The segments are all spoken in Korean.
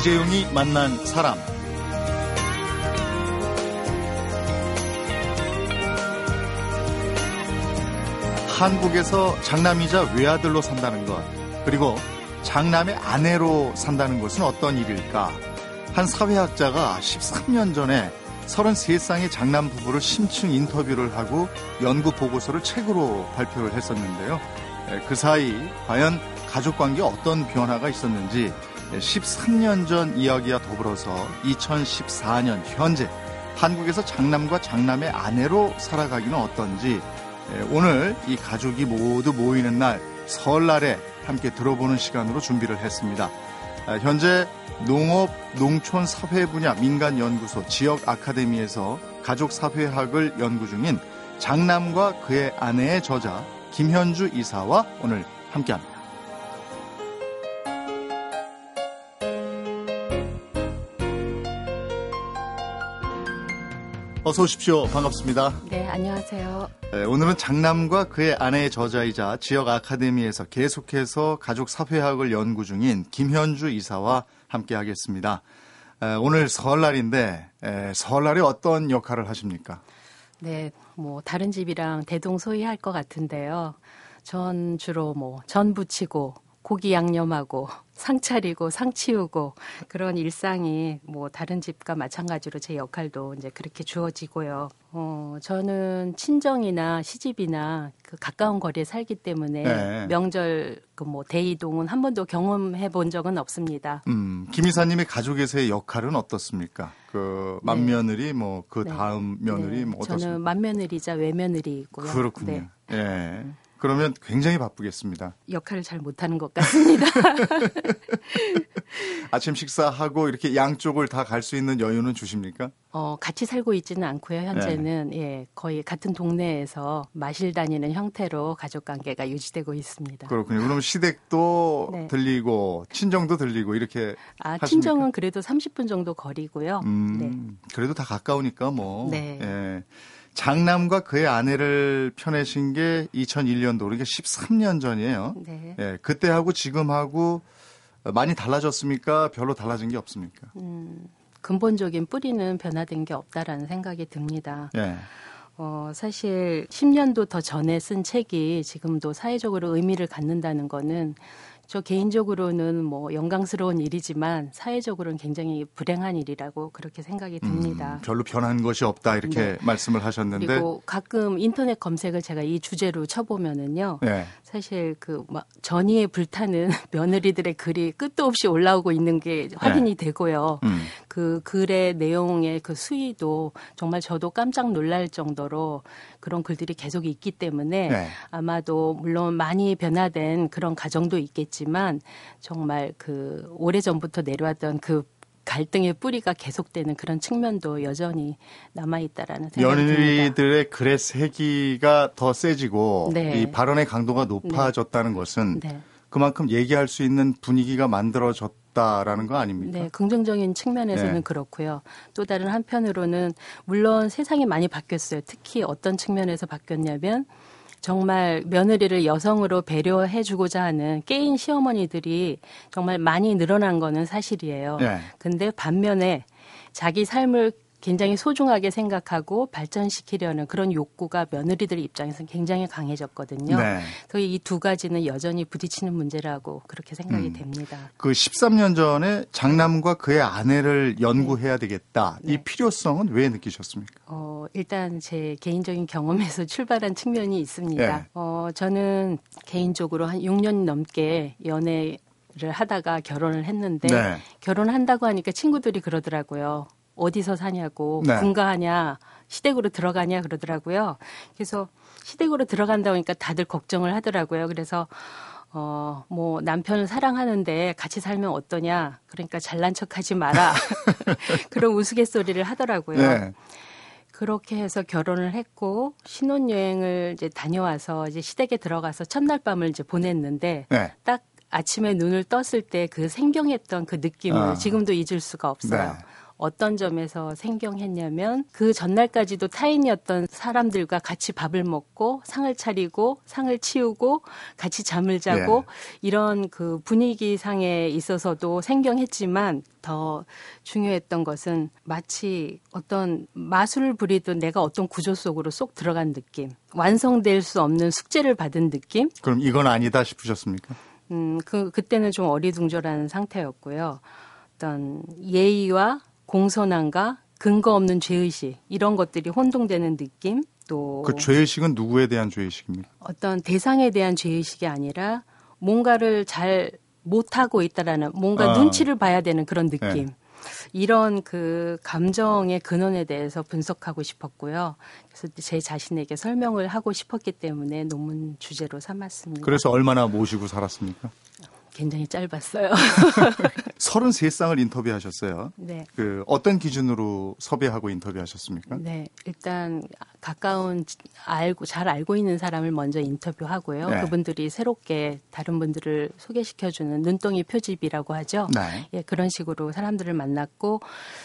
이재용이 만난 사람. 한국에서 장남이자 외아들로 산다는 것, 그리고 장남의 아내로 산다는 것은 어떤 일일까? 한 사회학자가 13년 전에 33쌍의 장남 부부를 심층 인터뷰를 하고 연구 보고서를 책으로 발표를 했었는데요. 그 사이 과연 가족 관계에 어떤 변화가 있었는지 13년 전 이야기와 더불어서 2014년 현재 한국에서 장남과 장남의 아내로 살아가기는 어떤지 오늘 이 가족이 모두 모이는 날 설날에 함께 들어보는 시간으로 준비를 했습니다. 현재 농업, 농촌 사회 분야 민간 연구소 지역 아카데미에서 가족 사회학을 연구 중인 장남과 그의 아내의 저자 김현주 이사와 오늘 함께합니다. 어서 오십시오. 반갑습니다. 네, 안녕하세요. 네, 오늘은 장남과 그의 아내의 저자이자 지역 아카데미에서 계속해서 가족 사회학을 연구 중인 김현주 이사와 함께 하겠습니다. 오늘 설날인데 설날에 어떤 역할을 하십니까? 네, 뭐 다른 집이랑 대동소이할 것 같은데요. 전 주로 뭐 전 부치고 고기 양념하고 상 차리고 상 치우고 그런 일상이 뭐 다른 집과 마찬가지로 제 역할도 이제 그렇게 주어지고요. 어, 저는 친정이나 시집이나 그 가까운 거리에 살기 때문에 네. 명절 그 뭐 대이동은 한 번도 경험해 본 적은 없습니다. 음, 김 이사님의 가족에서의 역할은 어떻습니까? 그 맏며느리 네. 뭐그 네. 다음 며느리 네. 뭐 어떻습니까? 저는 맏며느리자 외며느리고요. 그렇군요. 네. 예. 그러면 굉장히 바쁘겠습니다. 역할을 잘 못하는 것 같습니다. 아침 식사하고 이렇게 양쪽을 다 갈 수 있는 여유는 주십니까? 어, 같이 살고 있지는 않고요. 현재는 네. 예, 거의 같은 동네에서 마실 다니는 형태로 가족 관계가 유지되고 있습니다. 그렇군요. 그럼 시댁도 네. 들리고 친정도 들리고 이렇게 아, 하십니까? 친정은 그래도 30분 정도 거리고요. 음, 네. 그래도 다 가까우니까 뭐. 네. 예. 장남과 그의 아내를 펴내신 게 2001년도, 그러니까 13년 전이에요. 네. 예, 그때하고 지금하고 많이 달라졌습니까? 별로 달라진 게 없습니까? 음, 근본적인 뿌리는 변화된 게 없다라는 생각이 듭니다. 예. 어, 사실 10년도 더 전에 쓴 책이 지금도 사회적으로 의미를 갖는다는 거는 저 개인적으로는 뭐 영광스러운 일이지만 사회적으로는 굉장히 불행한 일이라고 그렇게 생각이 듭니다. 음, 별로 변한 것이 없다 이렇게 네. 말씀을 하셨는데 그리고 가끔 인터넷 검색을 제가 이 주제로 쳐보면은요. 네. 사실 그 막 전의에 불타는 며느리들의 글이 끝도 없이 올라오고 있는 게 확인이 네. 되고요. 음. 그 글의 내용의 그 수위도 정말 저도 깜짝 놀랄 정도로 그런 글들이 계속 있기 때문에 네. 아마도 물론 많이 변화된 그런 가정도 있겠지 만 정말 그 오래 전부터 내려왔던 그 갈등의 뿌리가 계속되는 그런 측면도 여전히 남아 있다라는 생각이 연인들의 글의 세기가 더 세지고 네. 이 발언의 강도가 높아졌다는 네. 것은 네. 그만큼 얘기할 수 있는 분위기가 만들어졌 다라는 거 아닙니까? 네, 긍정적인 측면에서는 네. 그렇고요. 또 다른 한편으로는 물론 세상이 많이 바뀌었어요. 특히 어떤 측면에서 바뀌었냐면 정말 며느리를 여성으로 배려해주고자 하는 깨인 시어머니들이 정말 많이 늘어난 거는 사실이에요. 네. 근데 반면에 자기 삶을 굉장히 소중하게 생각하고 발전시키려는 그런 욕구가 며느리들 입장에서는 굉장히 강해졌거든요. 네. 그래서 이 두 가지는 여전히 부딪히는 문제라고 그렇게 생각이 음. 됩니다. 그 13년 전에 장남과 그의 아내를 연구해야 되겠다. 네. 이 필요성은 왜 느끼셨습니까? 어, 일단 제 개인적인 경험에서 출발한 측면이 있습니다. 네. 어, 저는 개인적으로 한 6년 넘게 연애 를 하다가 결혼을 했는데 네. 결혼한다고 하니까 친구들이 그러더라고요. 어디서 사냐고 네. 분가하냐 시댁으로 들어가냐 그러더라고요. 그래서 시댁으로 들어간다고 하니까 다들 걱정을 하더라고요. 그래서 어, 뭐, 남편을 사랑하는데 같이 살면 어떠냐. 그러니까 잘난 척 하지 마라. 그런 우스갯소리를 하더라고요. 네. 그렇게 해서 결혼을 했고, 신혼여행을 이제 다녀와서 이제 시댁에 들어가서 첫날 밤을 이제 보냈는데, 네. 딱 아침에 눈을 떴을 때 그 생경했던 그 느낌을 아. 지금도 잊을 수가 없어요. 네. 어떤 점에서 생경했냐면 그 전날까지도 타인이었던 사람들과 같이 밥을 먹고 상을 차리고 상을 치우고 같이 잠을 자고 예. 이런 그 분위기 상에 있어서도 생경했지만 더 중요했던 것은 마치 어떤 마술을 부리듯 내가 어떤 구조 속으로 쏙 들어간 느낌, 완성될 수 없는 숙제를 받은 느낌. 그럼 이건 아니다 싶으셨습니까? 음, 그 그때는 좀 어리둥절한 상태였고요. 어떤 예의와 공손함과 근거 없는 죄의식 이런 것들이 혼동되는 느낌 또 그 죄의식은 누구에 대한 죄의식입니까? 어떤 대상에 대한 죄의식이 아니라 뭔가를 잘 못하고 있다라는 뭔가 아. 눈치를 봐야 되는 그런 느낌. 네. 이런 그 감정의 근원에 대해서 분석하고 싶었고요. 그래서 제 자신에게 설명을 하고 싶었기 때문에 논문 주제로 삼았습니다. 그래서 얼마나 모시고 살았습니까? 굉장히 짧았어요. 33쌍을 인터뷰하셨어요. 네. 그 어떤 기준으로 섭외하고 인터뷰하셨습니까? 네. 일단 가까운 알고 잘 알고 있는 사람을 먼저 인터뷰하고요. 네. 그분들이 새롭게 다른 분들을 소개시켜 주는 눈덩이 표집이라고 하죠. 네. 예, 그런 식으로 사람들을 만났고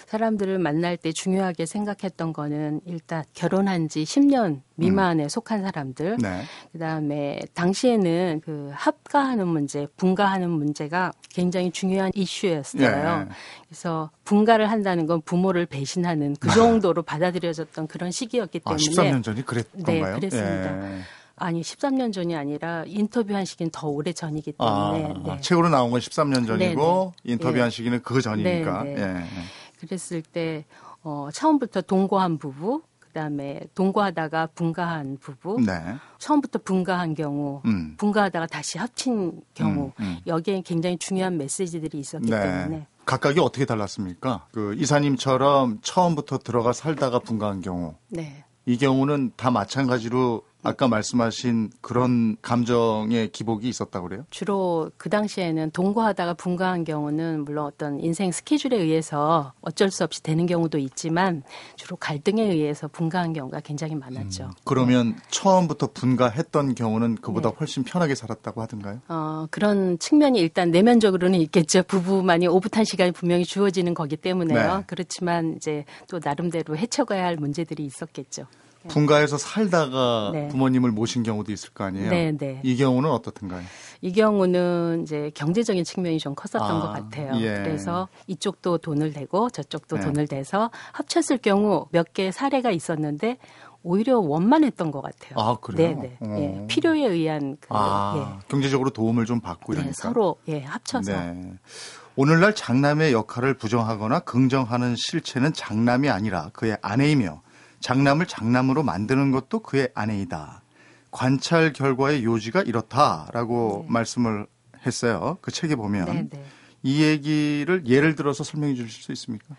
사람들을 만날 때 중요하게 생각했던 거는 일단 결혼한 지 10년 미만에 음. 속한 사람들. 네. 그다음에 당시에는 그 합가하는 문제, 분가하는 문제가 굉장히 중요한 이슈였어요. 네. 그래서 분가를 한다는 건 부모를 배신하는 그 정도로 받아들여졌던 그런 시기였기 아, 때문에 아, 13년 전이 그랬던가요? 네, 그랬습니다. 예. 아니 13년 전이 아니라 인터뷰한 시기는 더 오래 전이기 때문에 아, 네. 책으로 나온 건 13년 전이고 네네. 네. 인터뷰한 네. 시기는 그 전이니까. 네, 네. 예. 그랬을 때 어, 처음부터 동거한 부부 그다음에 동거하다가 분가한 부부, 네. 처음부터 분가한 경우, 음. 분가하다가 다시 합친 경우 음, 음. 여기에 굉장히 중요한 메시지들이 있었기 네. 때문에 각각이 어떻게 달랐습니까? 그 이사님처럼 처음부터 들어가 살다가 분가한 경우, 네. 이 경우는 다 마찬가지로 아까 말씀하신 그런 감정의 기복이 있었다고 그래요? 주로 그 당시에는 동거하다가 분가한 경우는 물론 어떤 인생 스케줄에 의해서 어쩔 수 없이 되는 경우도 있지만 주로 갈등에 의해서 분가한 경우가 굉장히 많았죠. 음, 그러면 네. 처음부터 분가했던 경우는 그보다 네. 훨씬 편하게 살았다고 하던가요? 어, 그런 측면이 일단 내면적으로는 있겠죠. 부부만이 오붓한 시간이 분명히 주어지는 거기 때문에요. 네. 그렇지만 이제 또 나름대로 헤쳐가야 할 문제들이 있었겠죠. 네. 분가에서 살다가 네. 부모님을 모신 경우도 있을 거 아니에요. 네, 네. 이 경우는 어떻든가요? 이 경우는 이제 경제적인 측면이 좀 컸었던 아, 것 같아요. 예. 그래서 이쪽도 돈을 대고 저쪽도 네. 돈을 대서 합쳤을 경우 몇 개 사례가 있었는데 오히려 원만했던 것 같아요. 아 그래요? 네네. 네. 예, 필요에 의한 그, 아, 예. 경제적으로 도움을 좀 받고 네, 이러니까 서로 예 합쳐서. 네. 오늘날 장남의 역할을 부정하거나 긍정하는 실체는 장남이 아니라 그의 아내이며 장남을 장남으로 만드는 것도 그의 아내이다. 관찰 결과의 요지가 이렇다라고 네. 말씀을 했어요. 그 책에 보면 네, 네. 이 얘기를 예를 들어서 설명해 주실 수 있습니까?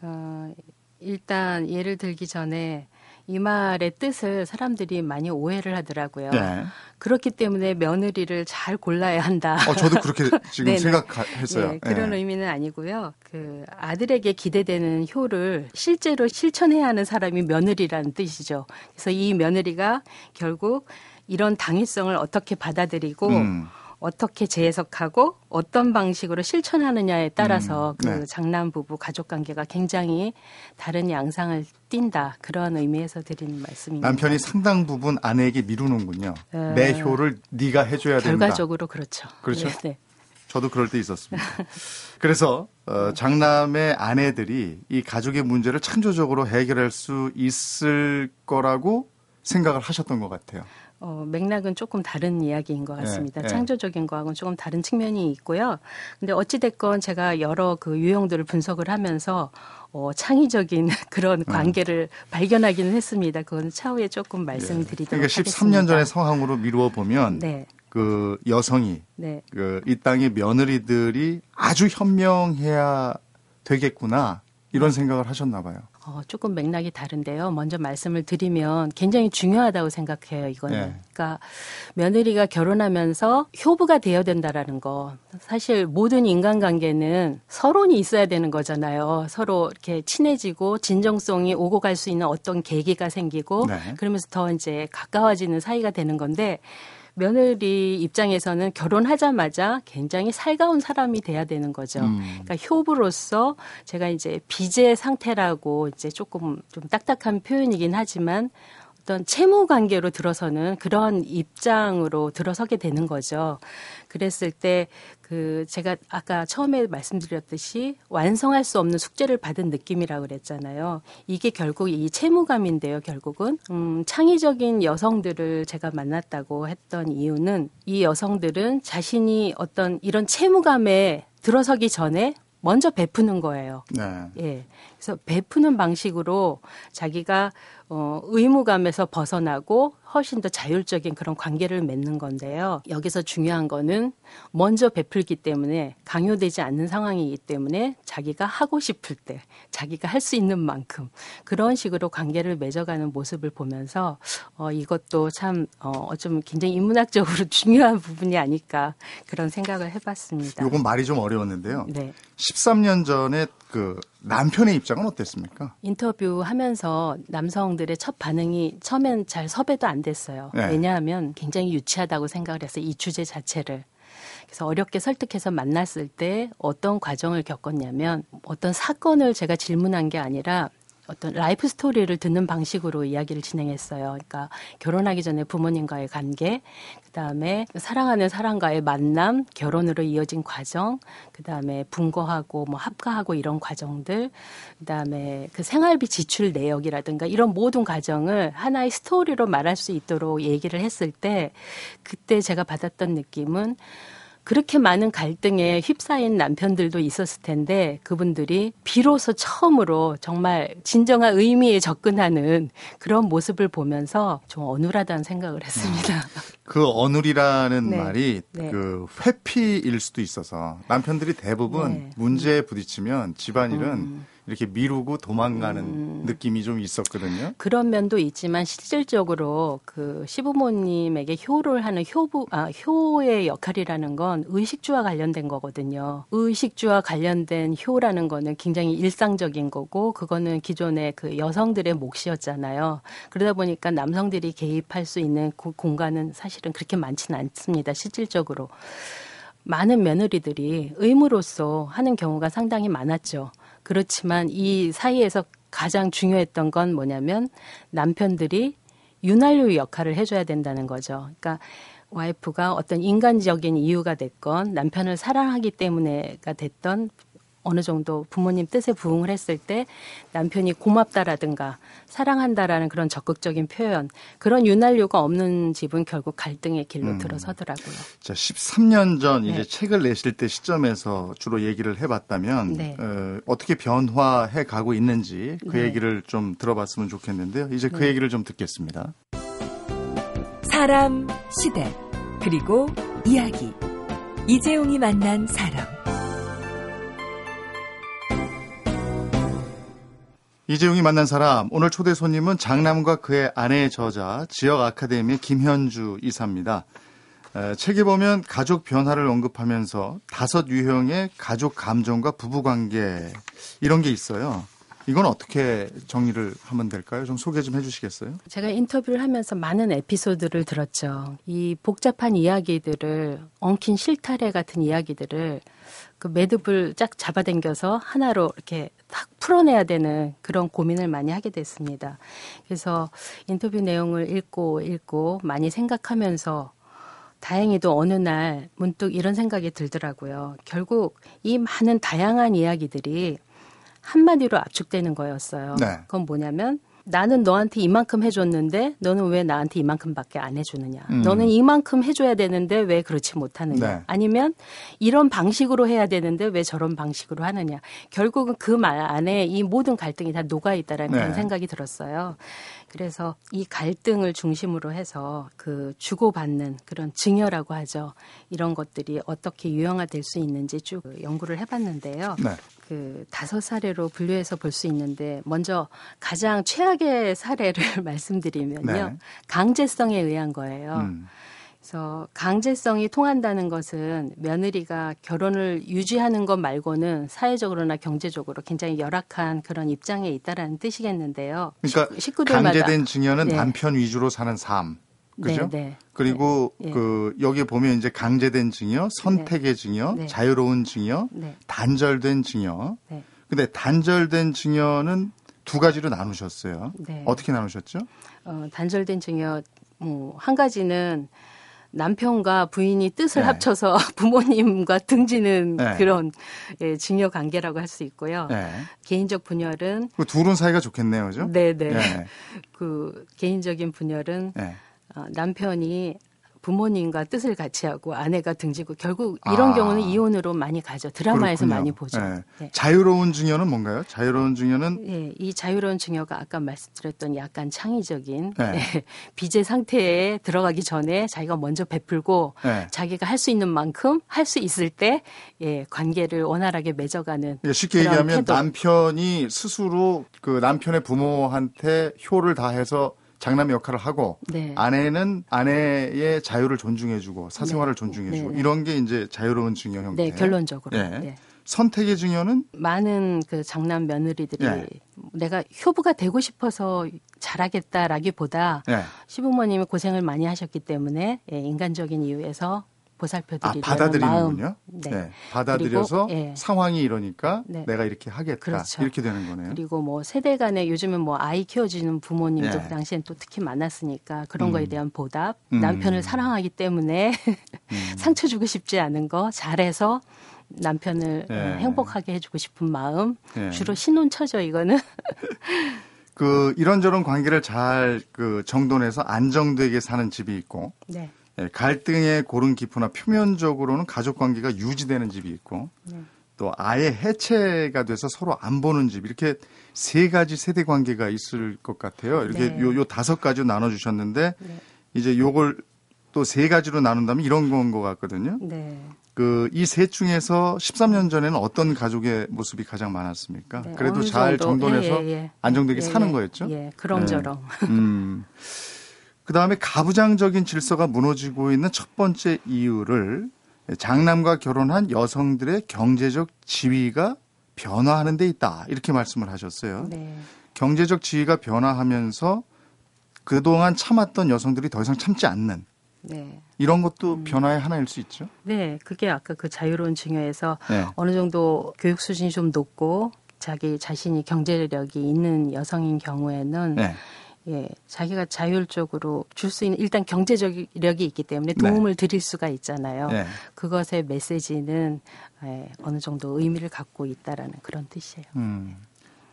어, 일단 예를 들기 전에 이 말의 뜻을 사람들이 많이 오해를 하더라고요. 네. 그렇기 때문에 며느리를 잘 골라야 한다. 어, 저도 그렇게 지금 생각했어요. 네, 그런 네. 의미는 아니고요. 그 아들에게 기대되는 효를 실제로 실천해야 하는 사람이 며느리라는 뜻이죠. 그래서 이 며느리가 결국 이런 당위성을 어떻게 받아들이고 음. 어떻게 재해석하고 어떤 방식으로 실천하느냐에 따라서 음, 그 네. 그 장남 부부 가족 관계가 굉장히 다른 양상을 띈다 그런 의미에서 드리는 말씀입니다. 남편이 상당 부분 아내에게 미루는군요. 어, 내 효를 네가 해줘야 된다. 결과적으로 그렇죠. 그렇죠. 네, 네. 저도 그럴 때 있었습니다. 그래서 어, 장남의 아내들이 이 가족의 문제를 창조적으로 해결할 수 있을 거라고 생각을 하셨던 것 같아요. 어, 맥락은 조금 다른 이야기인 것 같습니다. 네, 네. 창조적인 거하고는 조금 다른 측면이 있고요. 근데 어찌됐건 제가 여러 그 유형들을 분석을 하면서 어, 창의적인 그런 음. 관계를 음. 발견하기는 했습니다. 그건 차후에 조금 말씀드리도록 네. 그러니까 13년 전의 상황으로 미루어 보면 네. 그 여성이 네. 그이 땅의 며느리들이 아주 현명해야 되겠구나 이런 생각을 하셨나 봐요. 어, 조금 맥락이 다른데요. 먼저 말씀을 드리면 굉장히 중요하다고 생각해요. 이거는. 네. 그러니까 며느리가 결혼하면서 효부가 되어야 된다라는 거. 사실 모든 인간관계는 서론이 있어야 되는 거잖아요. 서로 이렇게 친해지고 진정성이 오고 갈 수 있는 어떤 계기가 생기고 네. 그러면서 더 이제 가까워지는 사이가 되는 건데 며느리 입장에서는 결혼하자마자 굉장히 살가운 사람이 돼야 되는 거죠. 음. 그러니까 효부로서 제가 이제 비제 상태라고 이제 조금 좀 딱딱한 표현이긴 하지만 어떤 채무 관계로 들어서는 그런 입장으로 들어서게 되는 거죠. 그랬을 때 그 제가 아까 처음에 말씀드렸듯이 완성할 수 없는 숙제를 받은 느낌이라고 그랬잖아요. 이게 결국 이 채무감인데요, 결국은. 음, 창의적인 여성들을 제가 만났다고 했던 이유는 이 여성들은 자신이 어떤 이런 채무감에 들어서기 전에 먼저 베푸는 거예요. 네. 예. 그래서 베푸는 방식으로 자기가 어, 의무감에서 벗어나고 훨씬 더 자율적인 그런 관계를 맺는 건데요. 여기서 중요한 거는 먼저 베풀기 때문에 강요되지 않는 상황이기 때문에 자기가 하고 싶을 때 자기가 할 수 있는 만큼 그런 식으로 관계를 맺어가는 모습을 보면서 어, 이것도 참 어, 좀 굉장히 인문학적으로 중요한 부분이 아닐까 그런 생각을 해봤습니다. 이건 말이 좀 어려웠는데요. 네. 13년 전에 그 남편의 입장은 어땠습니까? 인터뷰하면서 남성들의 첫 반응이 처음엔 잘 섭외도 안 됐어요. 네. 왜냐하면 굉장히 유치하다고 생각을 했어요. 이 주제 자체를. 그래서 어렵게 설득해서 만났을 때 어떤 과정을 겪었냐면 어떤 사건을 제가 질문한 게 아니라 어떤 라이프 스토리를 듣는 방식으로 이야기를 진행했어요. 그러니까 결혼하기 전에 부모님과의 관계, 그 다음에 사랑하는 사람과의 만남, 결혼으로 이어진 과정, 그 다음에 분거하고 뭐 합가하고 이런 과정들, 그 다음에 그 생활비 지출 내역이라든가 이런 모든 과정을 하나의 스토리로 말할 수 있도록 얘기를 했을 때 그때 제가 받았던 느낌은 그렇게 많은 갈등에 휩싸인 남편들도 있었을 텐데 그분들이 비로소 처음으로 정말 진정한 의미에 접근하는 그런 모습을 보면서 좀 어눌하다는 생각을 했습니다. 그 어눌이라는 네. 말이 네. 그 회피일 수도 있어서 남편들이 대부분 네. 문제에 부딪히면 집안일은 음. 이렇게 미루고 도망가는 음. 느낌이 좀 있었거든요. 그런 면도 있지만 실질적으로 그 시부모님에게 효를 하는 효부 아 효의 역할이라는 건 의식주와 관련된 거거든요. 의식주와 관련된 효라는 거는 굉장히 일상적인 거고 그거는 기존의 그 여성들의 몫이었잖아요. 그러다 보니까 남성들이 개입할 수 있는 그 공간은 사실은 그렇게 많지는 않습니다. 실질적으로. 많은 며느리들이 의무로서 하는 경우가 상당히 많았죠. 그렇지만 이 사이에서 가장 중요했던 건 뭐냐면 남편들이 윤활유 역할을 해줘야 된다는 거죠. 그러니까 와이프가 어떤 인간적인 이유가 됐건 남편을 사랑하기 때문에가 됐던 어느 정도 부모님 뜻에 부응을 했을 때 남편이 고맙다라든가 사랑한다라는 그런 적극적인 표현 그런 윤활유가 없는 집은 결국 갈등의 길로 음. 들어서더라고요. 자, 13년 전 네. 이제 책을 내실 때 시점에서 주로 얘기를 해봤다면 네. 어, 떻게 변화해 가고 있는지 그 네. 얘기를 좀 들어봤으면 좋겠는데요. 이제 그 네. 얘기를 좀 듣겠습니다. 사람, 시대, 그리고 이야기. 이재용이 만난 사람. 이재용이 만난 사람 오늘 초대 손님은 장남과 그의 아내의 저자 지역 아카데미 김현주 이사입니다. 에, 책에 보면 가족 변화를 언급하면서 다섯 유형의 가족 감정과 부부 관계 이런 게 있어요. 이건 어떻게 정리를 하면 될까요? 좀 소개 좀 해주시겠어요? 제가 인터뷰를 하면서 많은 에피소드를 들었죠. 이 복잡한 이야기들을 엉킨 실타래 같은 이야기들을 그 매듭을 쫙 잡아당겨서 하나로 이렇게 딱 풀어내야 되는 그런 고민을 많이 하게 됐습니다. 그래서 인터뷰 내용을 읽고 읽고 많이 생각하면서 다행히도 어느 날 문득 이런 생각이 들더라고요. 결국 이 많은 다양한 이야기들이 한마디로 압축되는 거였어요. 네. 그건 뭐냐면 나는 너한테 이만큼 해줬는데 너는 왜 나한테 이만큼밖에 안 해주느냐. 음. 너는 이만큼 해줘야 되는데 왜 그렇지 못하느냐. 네. 아니면 이런 방식으로 해야 되는데 왜 저런 방식으로 하느냐. 결국은 그 말 안에 이 모든 갈등이 다 녹아 있다라는 네. 그런 생각이 들었어요. 그래서 이 갈등을 중심으로 해서 그 주고받는 그런 증여라고 하죠. 이런 것들이 어떻게 유형화될 수 있는지 쭉 연구를 해봤는데요. 네. 그 다섯 사례로 분류해서 볼 수 있는데 먼저 가장 최악의 사례를 말씀드리면요. 네. 강제성에 의한 거예요. 음. 그래서 강제성이 통한다는 것은 며느리가 결혼을 유지하는 것 말고는 사회적으로나 경제적으로 굉장히 열악한 그런 입장에 있다라는 뜻이겠는데요. 그러니까 식구들마다. 강제된 증여는 네. 남편 위주로 사는 삶. 그죠? 네, 네. 그리고 네. 그 여기에 보면 이제 강제된 증여, 선택의 증여, 네. 자유로운 증여, 네. 단절된 증여. 네. 근데 단절된 증여는 두 가지로 나누셨어요. 어떻게 나누셨죠? 어, 단절된 증여 뭐 한 가지는 남편과 부인이 뜻을 네. 합쳐서 부모님과 등지는 네. 그런 예, 증여 관계라고 할 수 있고요. 네. 개인적 분열은 그 둘은 사이가 좋겠네요, 그죠? 네, 네. 그 개인적인 분열은 네. 어, 남편이 부모님과 뜻을 같이 하고 아내가 등지고 결국 이런 아. 경우는 이혼으로 많이 가죠. 드라마에서 그렇군요. 많이 보죠. 네. 네. 자유로운 증여는 뭔가요? 자유로운 증여는 네, 이 자유로운 증여가 아까 말씀드렸던 약간 창의적인 네. 네. 비제 상태에 들어가기 전에 자기가 먼저 베풀고 네. 자기가 할 수 있는 만큼 할 수 있을 때 예, 관계를 원활하게 맺어가는 예, 쉽게 얘기하면 태도. 남편이 스스로 그 남편의 부모한테 효를 다해서 장남의 역할을 하고 네. 아내는 아내의 자유를 존중해주고 사생활을 네. 존중해주고 네. 이런 게 이제 자유로운 증여 형태. 네, 결론적으로. 네. 네. 선택의 증여는 많은 그 장남 며느리들이 네. 내가 효부가 되고 싶어서 잘하겠다라기보다 시부모님이 고생을 많이 하셨기 때문에 예, 인간적인 이유에서 보살펴드리려는 아, 받아들이는군요. 마음. 네. 네. 받아들여서 그리고, 예. 상황이 이러니까 네. 내가 이렇게 하겠다. 그렇죠. 이렇게 되는 거네요. 그리고 뭐 세대 간에 요즘은 뭐 아이 키워주는 부모님도 예. 그 당시엔 또 특히 많았으니까 그런 음. 거에 대한 보답. 음. 남편을 사랑하기 때문에 음. 상처 주고 싶지 않은 거 잘해서 남편을 예. 행복하게 해주고 싶은 마음. 예. 주로 신혼처죠 이거는. 그 이런저런 관계를 잘 그 정돈해서 안정되게 사는 집이 있고 네. 예, 갈등의 고른 깊으나 표면적으로는 가족 관계가 유지되는 집이 있고 네. 또 아예 해체가 돼서 서로 안 보는 집 이렇게 세 가지 세대 관계가 있을 것 같아요. 이렇게 네. 요, 요 다섯 가지로 나눠 주셨는데 네. 이제 요걸 또 세 가지로 나눈다면 이런 건 것 같거든요. 네. 그이 셋 중에서 13년 전에는 어떤 가족의 모습이 가장 많았습니까? 네, 그래도 잘 정돈해서 예, 예, 예. 안정되게 예, 사는 예. 거였죠. 예, 그럼저럼. 네. 음. 그 다음에 가부장적인 질서가 무너지고 있는 첫 번째 이유를 장남과 결혼한 여성들의 경제적 지위가 변화하는 데 있다. 이렇게 말씀을 하셨어요. 네. 경제적 지위가 변화하면서 그동안 참았던 여성들이 더 이상 참지 않는 네. 이런 것도 음. 변화의 하나일 수 있죠. 네, 그게 아까 그 자유로운 증여에서 네. 어느 정도 교육 수준이 좀 높고 자기 자신이 경제력이 있는 여성인 경우에는 네. 예, 자기가 자율적으로 줄 수 있는 일단 경제적력이 있기 때문에 네. 도움을 네. 드릴 수가 있잖아요. 네. 그것의 메시지는 예, 어느 정도 의미를 갖고 있다라는 그런 뜻이에요. 음.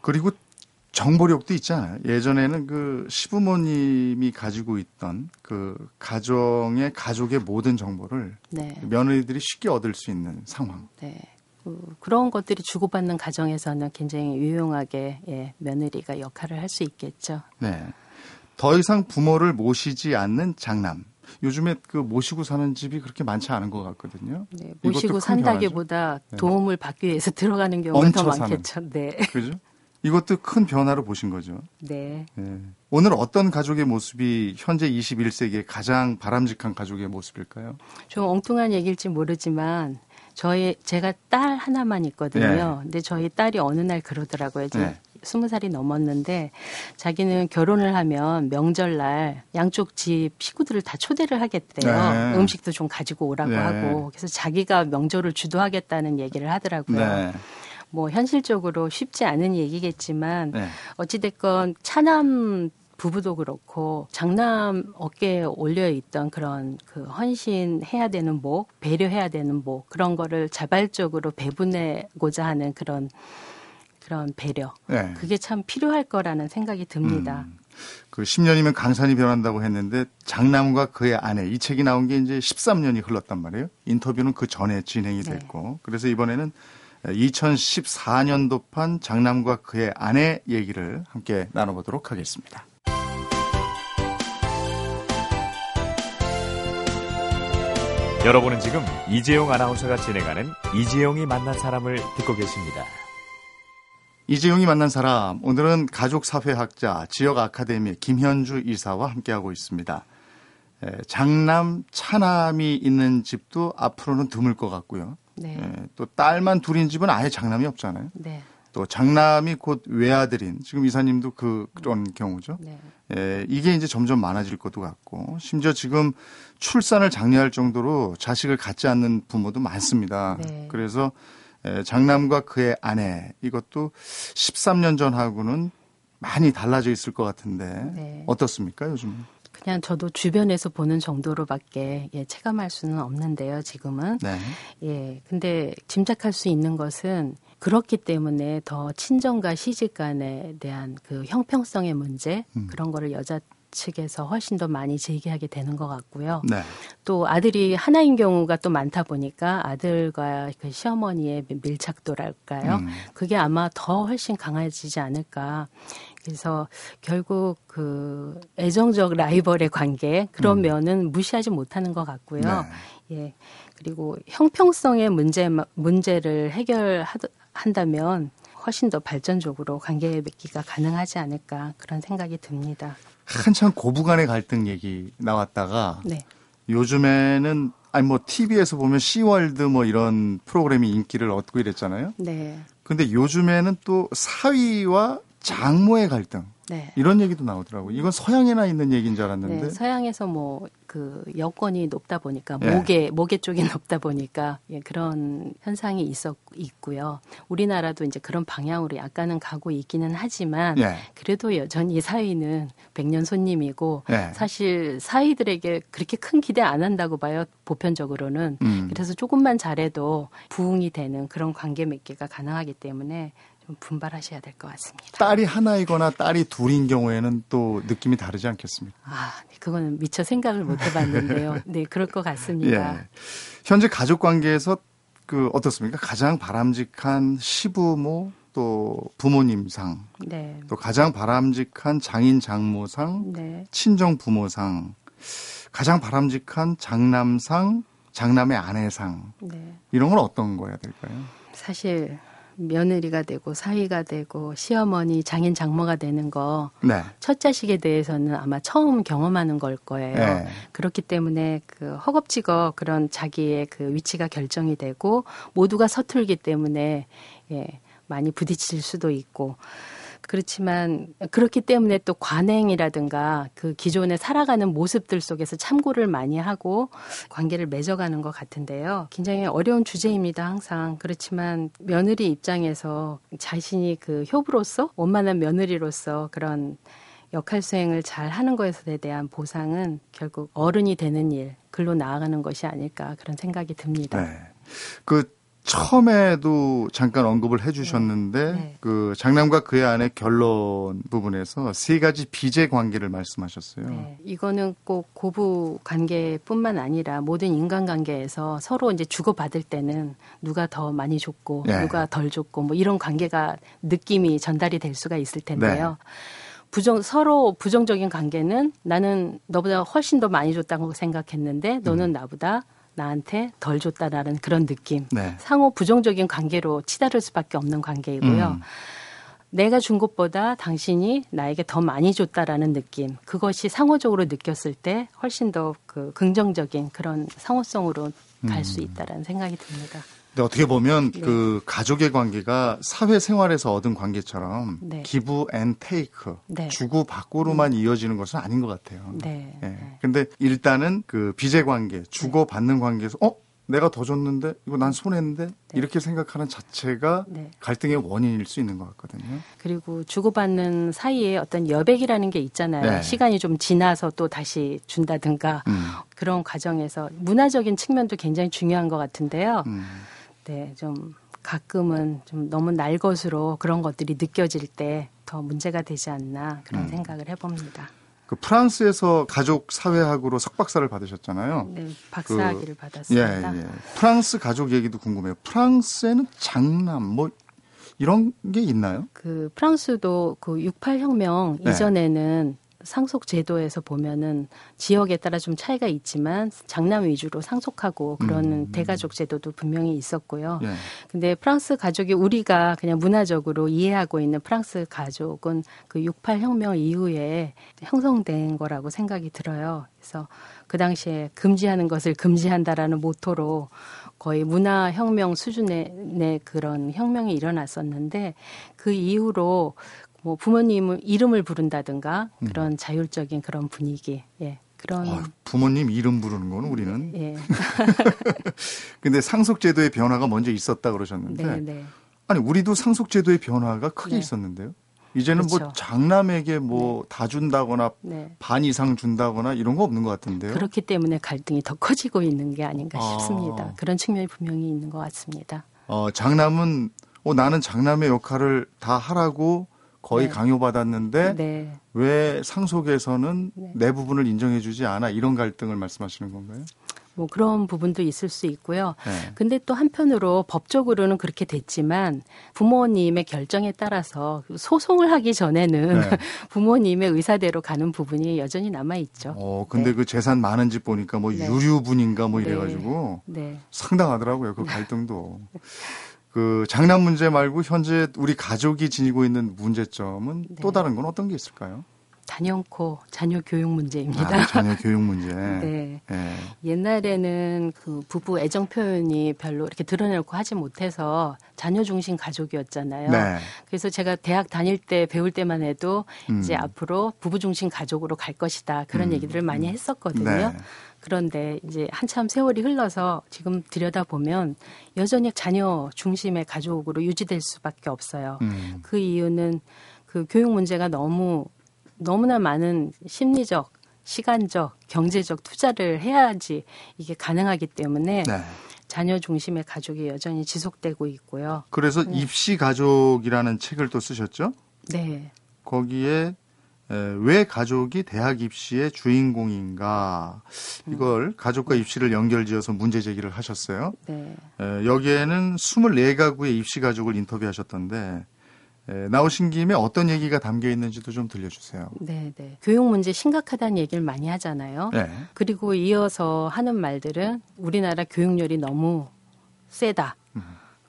그리고 정보력도 있잖아요. 예전에는 그 시부모님이 가지고 있던 그 가정의 가족의 모든 정보를 네. 며느리들이 쉽게 얻을 수 있는 상황. 네. 그, 그런 것들이 주고받는 가정에서는 굉장히 유용하게 예, 며느리가 역할을 할 수 있겠죠. 네. 더 이상 부모를 모시지 않는 장남. 요즘에 그 모시고 사는 집이 그렇게 많지 않은 것 같거든요. 네, 모시고 산다기보다 네. 도움을 받기 위해서 들어가는 경우가 더 많겠죠. 사는. 네. 그죠? 이것도 큰 변화로 보신 거죠. 네. 네. 오늘 어떤 가족의 모습이 현재 21세기의 가장 바람직한 가족의 모습일까요? 좀 엉뚱한 얘기일지 모르지만 저희 제가 딸 하나만 있거든요. 네. 근데 저희 딸이 어느 날 그러더라고요. 이제 네. 스무 살이 넘었는데 자기는 결혼을 하면 명절날 양쪽 집 식구들을 다 초대를 하겠대요. 네. 음식도 좀 가지고 오라고 네. 하고 그래서 자기가 명절을 주도하겠다는 얘기를 하더라고요. 네. 뭐 현실적으로 쉽지 않은 얘기겠지만 네. 어찌됐건 차남 부부도 그렇고 장남 어깨에 올려 있던 그런 그 헌신해야 되는 목, 배려해야 되는 목 그런 거를 자발적으로 배분해고자 하는 그런 그런 배려. 네. 그게 참 필요할 거라는 생각이 듭니다. 음. 그 10년이면 강산이 변한다고 했는데 장남과 그의 아내 이 책이 나온 게 이제 13년이 흘렀단 말이에요. 인터뷰는 그 전에 진행이 네. 됐고 네. 그래서 이번에는 2014년도판 장남과 그의 아내 얘기를 함께 나눠보도록 하겠습니다. 여러분은 지금 이재용 아나운서가 진행하는 이재용이 만난 사람을 듣고 계십니다. 이재용이 만난 사람, 오늘은 가족사회학자, 지역 아카데미 김현주 이사와 함께하고 있습니다. 장남, 차남이 있는 집도 앞으로는 드물 것 같고요. 네. 또 딸만 둘인 집은 아예 장남이 없잖아요. 네. 또 장남이 곧 외아들인 지금 이사님도 그 그런 경우죠. 네. 예, 이게 이제 점점 많아질 것도 같고 심지어 지금 출산을 장려할 정도로 자식을 갖지 않는 부모도 많습니다. 네. 그래서 예, 장남과 그의 아내 이것도 13년 전하고는 많이 달라져 있을 것 같은데 네. 어떻습니까 요즘? 그냥 저도 주변에서 보는 정도로밖에 예, 체감할 수는 없는데요. 지금은 네. 예 근데 짐작할 수 있는 것은 그렇기 때문에 더 친정과 시집 간에 대한 그 형평성의 문제 음. 그런 거를 여자 측에서 훨씬 더 많이 제기하게 되는 것 같고요. 네. 또 아들이 하나인 경우가 또 많다 보니까 아들과 그 시어머니의 밀착도랄까요? 음. 그게 아마 더 훨씬 강해지지 않을까. 그래서 결국 그 애정적 라이벌의 관계 그런 음. 면은 무시하지 못하는 것 같고요. 네. 예. 그리고 형평성의 문제 문제를 해결 한다면 훨씬 더 발전적으로 관계 맺기가 가능하지 않을까 그런 생각이 듭니다. 한참 고부간의 갈등 얘기 나왔다가 네. 요즘에는 아니 뭐 TV에서 보면 시월드 뭐 이런 프로그램이 인기를 얻고 이랬잖아요. 네. 근데 요즘에는 또 사위와 장모의 갈등. 네. 이런 얘기도 나오더라고요. 이건 서양에나 있는 얘기인 줄 알았는데. 네, 서양에서 뭐 그 여건이 높다 보니까 예. 목에 목에 쪽이 높다 보니까 예, 그런 현상이 있었 있고요. 우리나라도 이제 그런 방향으로 약간은 가고 있기는 하지만 예. 그래도 여전히 사위는 백년 손님이고 예. 사실 사위들에게 그렇게 큰 기대 안 한다고 봐요. 보편적으로는. 음. 그래서 조금만 잘해도 부흥이 되는 그런 관계 맺기가 가능하기 때문에 좀 분발하셔야 될 것 같습니다. 딸이 하나이거나 딸이 둘인 경우에는 또 느낌이 다르지 않겠습니까? 아, 네, 그거는 미처 생각을 못 해봤는데요. 네, 그럴 것 같습니다. 예. 현재 가족 관계에서 그 어떻습니까? 가장 바람직한 시부모 또 부모님상, 네. 또 가장 바람직한 장인 장모상, 네. 친정 부모상, 가장 바람직한 장남상, 장남의 아내상 네. 이런 건 어떤 거야 될까요? 사실 며느리가 되고 사위가 되고 시어머니 장인 장모가 되는 거 네. 첫 자식에 대해서는 아마 처음 경험하는 걸 거예요. 네. 그렇기 때문에 그 허겁지겁 그런 자기의 그 위치가 결정이 되고 모두가 서툴기 때문에 예, 많이 부딪힐 수도 있고 그렇지만 그렇기 때문에 또 관행이라든가 그 기존에 살아가는 모습들 속에서 참고를 많이 하고 관계를 맺어가는 것 같은데요. 굉장히 어려운 주제입니다, 항상. 그렇지만 며느리 입장에서 자신이 그 효부로서 원만한 며느리로서 그런 역할 수행을 잘 하는 것에 대한 보상은 결국 어른이 되는 일, 글로 나아가는 것이 아닐까 그런 생각이 듭니다. 네. 그 처음에도 잠깐 언급을 해주셨는데 네. 네. 그 장남과 그의 아내 결론 부분에서 세 가지 비제 관계를 말씀하셨어요. 네. 이거는 꼭 고부 관계뿐만 아니라 모든 인간 관계에서 서로 이제 주고 받을 때는 누가 더 많이 줬고 네. 누가 덜 줬고 뭐 이런 관계가 느낌이 전달이 될 수가 있을 텐데요. 네. 부정 서로 부정적인 관계는 나는 너보다 훨씬 더 많이 줬다고 생각했는데 너는 음. 나보다 나한테 덜 줬다라는 그런 느낌. 네. 상호 부정적인 관계로 치달을 수밖에 없는 관계이고요. 음. 내가 준 것보다 당신이 나에게 더 많이 줬다라는 느낌. 그것이 상호적으로 느꼈을 때 훨씬 더 그 긍정적인 그런 상호성으로 갈수 음. 있다라는 생각이 듭니다. 근데 어떻게 보면 네. 그 가족의 관계가 사회 생활에서 얻은 관계처럼 네. give and take 네. 주고 받고로만 음. 이어지는 것은 아닌 것 같아요. 네. 예. 근데 일단은 그 비제 관계 주고 받는 관계에서 어 내가 더 줬는데 이거 난 손핸데 네. 이렇게 생각하는 자체가 네. 갈등의 원인일 수 있는 것 같거든요. 그리고 주고받는 사이에 어떤 여백이라는 게 있잖아요. 네. 시간이 좀 지나서 또 다시 준다든가 음. 그런 과정에서 문화적인 측면도 굉장히 중요한 것 같은데요. 음. 네, 좀 가끔은 좀 너무 날 것으로 그런 것들이 느껴질 때 더 문제가 되지 않나 그런 음. 생각을 해봅니다. 그 프랑스에서 가족 사회학으로 석박사를 받으셨잖아요. 네, 박사학위를 그, 받았습니다. 예, 예. 프랑스 가족 얘기도 궁금해요. 프랑스에는 장남 뭐 이런 게 있나요? 그 프랑스도 그 68 혁명 네. 이전에는 상속 제도에서 보면은 지역에 따라 좀 차이가 있지만 장남 위주로 상속하고 그런 음. 대가족 제도도 분명히 있었고요. 예. 근데 프랑스 가족이 우리가 그냥 문화적으로 이해하고 있는 프랑스 가족은 그 68 혁명 이후에 형성된 거라고 생각이 들어요. 그래서 그 당시에 금지하는 것을 금지한다라는 모토로 거의 문화 혁명 수준의 그런 혁명이 일어났었는데 그 이후로 뭐 부모님 이름을 부른다든가 음. 그런 음. 자율적인 그런 분위기, 예. 그런 아, 부모님 이름 부르는 거는 우리는 예. 근데 상속 제도의 변화가 먼저 있었다 그러셨는데 네, 네. 아니 우리도 상속 제도의 변화가 크게 네. 있었는데요. 이제는 뭐 그렇죠. 뭐 장남에게 뭐다 네. 준다거나 네. 반 이상 준다거나 이런 거 없는 것 같은데요. 그렇기 때문에 갈등이 더 커지고 있는 게 아닌가 아. 싶습니다. 그런 측면이 분명히 있는 것 같습니다. 어, 장남은 어, 나는 장남의 역할을 다 하라고 거의 네. 강요받았는데 네. 왜 상속에서는 네. 내 부분을 인정해주지 않아 이런 갈등을 말씀하시는 건가요? 뭐 그런 부분도 있을 수 있고요. 네. 근데 또 한편으로 법적으로는 그렇게 됐지만 부모님의 결정에 따라서 소송을 하기 전에는 네. 부모님의 의사대로 가는 부분이 여전히 남아 있죠. 어, 근데 네. 그 재산 많은 집 보니까 뭐 네. 유류분인가 뭐 네. 이래 가지고 네. 상당하더라고요. 그 갈등도. 그 장남 문제 말고 현재 우리 가족이 지니고 있는 문제점은 또 다른 건 어떤 게 있을까요? 단연코 자녀 교육 문제입니다. 아, 자녀 교육 문제. 네. 네. 옛날에는 그 부부 애정 표현이 별로 이렇게 드러내고 하지 못해서 자녀 중심 가족이었잖아요. 네. 그래서 제가 대학 다닐 때 배울 때만 해도 음. 이제 앞으로 부부 중심 가족으로 갈 것이다 그런 음. 얘기들을 많이 했었거든요. 네. 그런데 이제 한참 세월이 흘러서 지금 들여다 보면 여전히 자녀 중심의 가족으로 유지될 수밖에 없어요. 음. 그 이유는 그 교육 문제가 너무 너무나 많은 심리적, 시간적, 경제적 투자를 해야지 이게 가능하기 때문에 네. 자녀 중심의 가족이 여전히 지속되고 있고요. 그래서 네. 입시 가족이라는 책을 또 쓰셨죠? 네. 거기에 왜 가족이 대학 입시의 주인공인가 이걸 가족과 입시를 연결지어서 문제 제기를 하셨어요. 네. 여기에는 24가구의 입시 가족을 인터뷰하셨던데 예, 나오신 김에 어떤 얘기가 담겨 있는지도 좀 들려주세요. 네, 네. 교육 문제 심각하다는 얘기를 많이 하잖아요. 네. 그리고 이어서 하는 말들은 우리나라 교육열이 너무 세다. 음.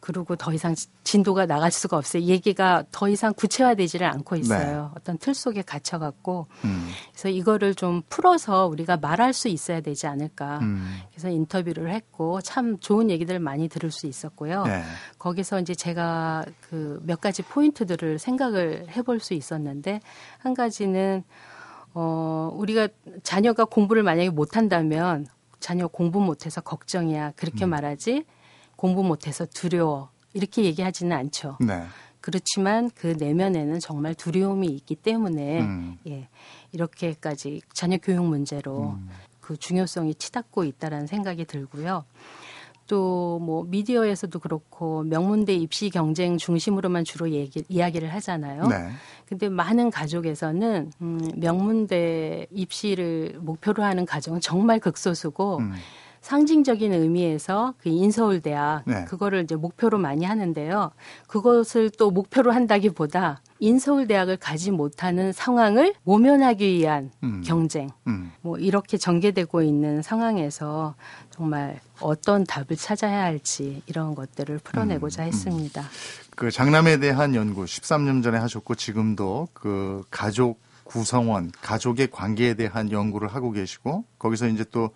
그리고 더 이상 진도가 나갈 수가 없어요. 얘기가 더 이상 구체화되지를 않고 있어요. 네. 어떤 틀 속에 갇혀갖고. 음. 그래서 이거를 좀 풀어서 우리가 말할 수 있어야 되지 않을까. 음. 그래서 인터뷰를 했고 참 좋은 얘기들 많이 들을 수 있었고요. 네. 거기서 이제 제가 그 몇 가지 포인트들을 생각을 해볼 수 있었는데 한 가지는 어, 우리가 자녀가 공부를 만약에 못한다면 자녀 공부 못해서 걱정이야. 그렇게 음. 말하지. 공부 못해서 두려워 이렇게 얘기하지는 않죠. 네. 그렇지만 그 내면에는 정말 두려움이 있기 때문에 음. 예, 이렇게까지 자녀 교육 문제로 음. 그 중요성이 치닫고 있다라는 생각이 들고요. 또 뭐 미디어에서도 그렇고 명문대 입시 경쟁 중심으로만 주로 얘기, 이야기를 하잖아요. 네. 근데 많은 가족에서는 음, 명문대 입시를 목표로 하는 가정은 정말 극소수고 음. 상징적인 의미에서 그 인서울대학 네. 그거를 이제 목표로 많이 하는데요. 그것을 또 목표로 한다기보다 인서울대학을 가지 못하는 상황을 모면하기 위한 음. 경쟁 음. 뭐 이렇게 전개되고 있는 상황에서 정말 어떤 답을 찾아야 할지 이런 것들을 풀어내고자 음. 음. 했습니다. 그 장남에 대한 연구 13년 전에 하셨고 지금도 그 가족 구성원, 가족의 관계에 대한 연구를 하고 계시고 거기서 이제 또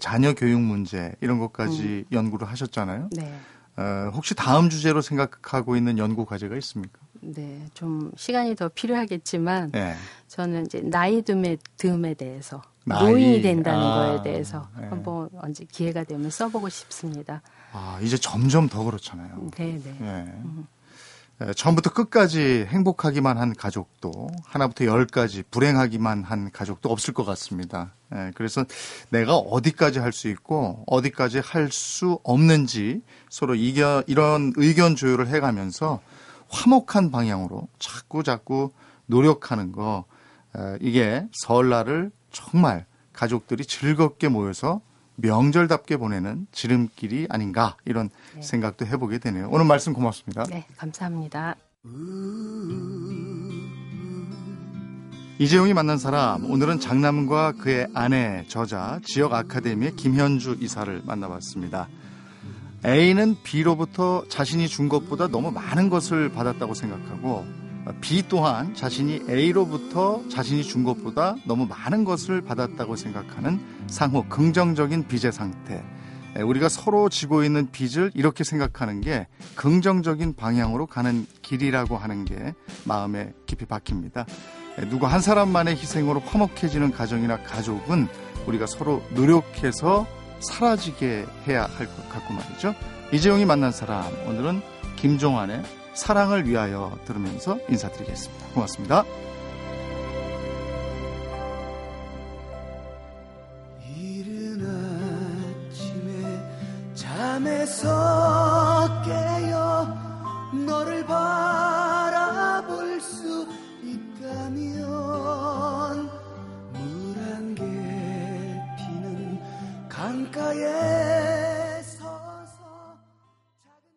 자녀 교육 문제 이런 것까지 음. 연구를 하셨잖아요. 네. 어, 혹시 다음 주제로 생각하고 있는 연구 과제가 있습니까? 네, 좀 시간이 더 필요하겠지만 네. 저는 이제 나이 듦에 듬에 대해서 나이. 노인이 된다는 아, 거에 대해서 네. 한번 언제 기회가 되면 써보고 싶습니다. 아 이제 점점 더 그렇잖아요. 네, 네. 네. 음. 처음부터 끝까지 행복하기만 한 가족도 하나부터 열까지 불행하기만 한 가족도 없을 것 같습니다. 그래서 내가 어디까지 할 수 있고 어디까지 할 수 없는지 서로 이겨, 이런 의견 조율을 해가면서 화목한 방향으로 자꾸 자꾸 노력하는 거 이게 설날을 정말 가족들이 즐겁게 모여서 명절답게 보내는 지름길이 아닌가 이런 네. 생각도 해보게 되네요. 오늘 말씀 고맙습니다. 네, 감사합니다. 이재용이 만난 사람 오늘은 장남과 그의 아내 저자 지역 아카데미의 김현주 이사를 만나봤습니다. A는 B로부터 자신이 준 것보다 너무 많은 것을 받았다고 생각하고 B 또한 자신이 A로부터 자신이 준 것보다 너무 많은 것을 받았다고 생각하는 상호 긍정적인 빚의 상태. 우리가 서로 지고 있는 빚을 이렇게 생각하는 게 긍정적인 방향으로 가는 길이라고 하는 게 마음에 깊이 박힙니다. 누구 한 사람만의 희생으로 화목해지는 가정이나 가족은 우리가 서로 노력해서 사라지게 해야 할 것 같고 말이죠. 이재용이 만난 사람 오늘은 김종환의 사랑을 위하여 들으면서 인사드리겠습니다. 고맙습니다. 잠에서 깨어 너를 바라볼 수 있다면 물안개 피는 강가에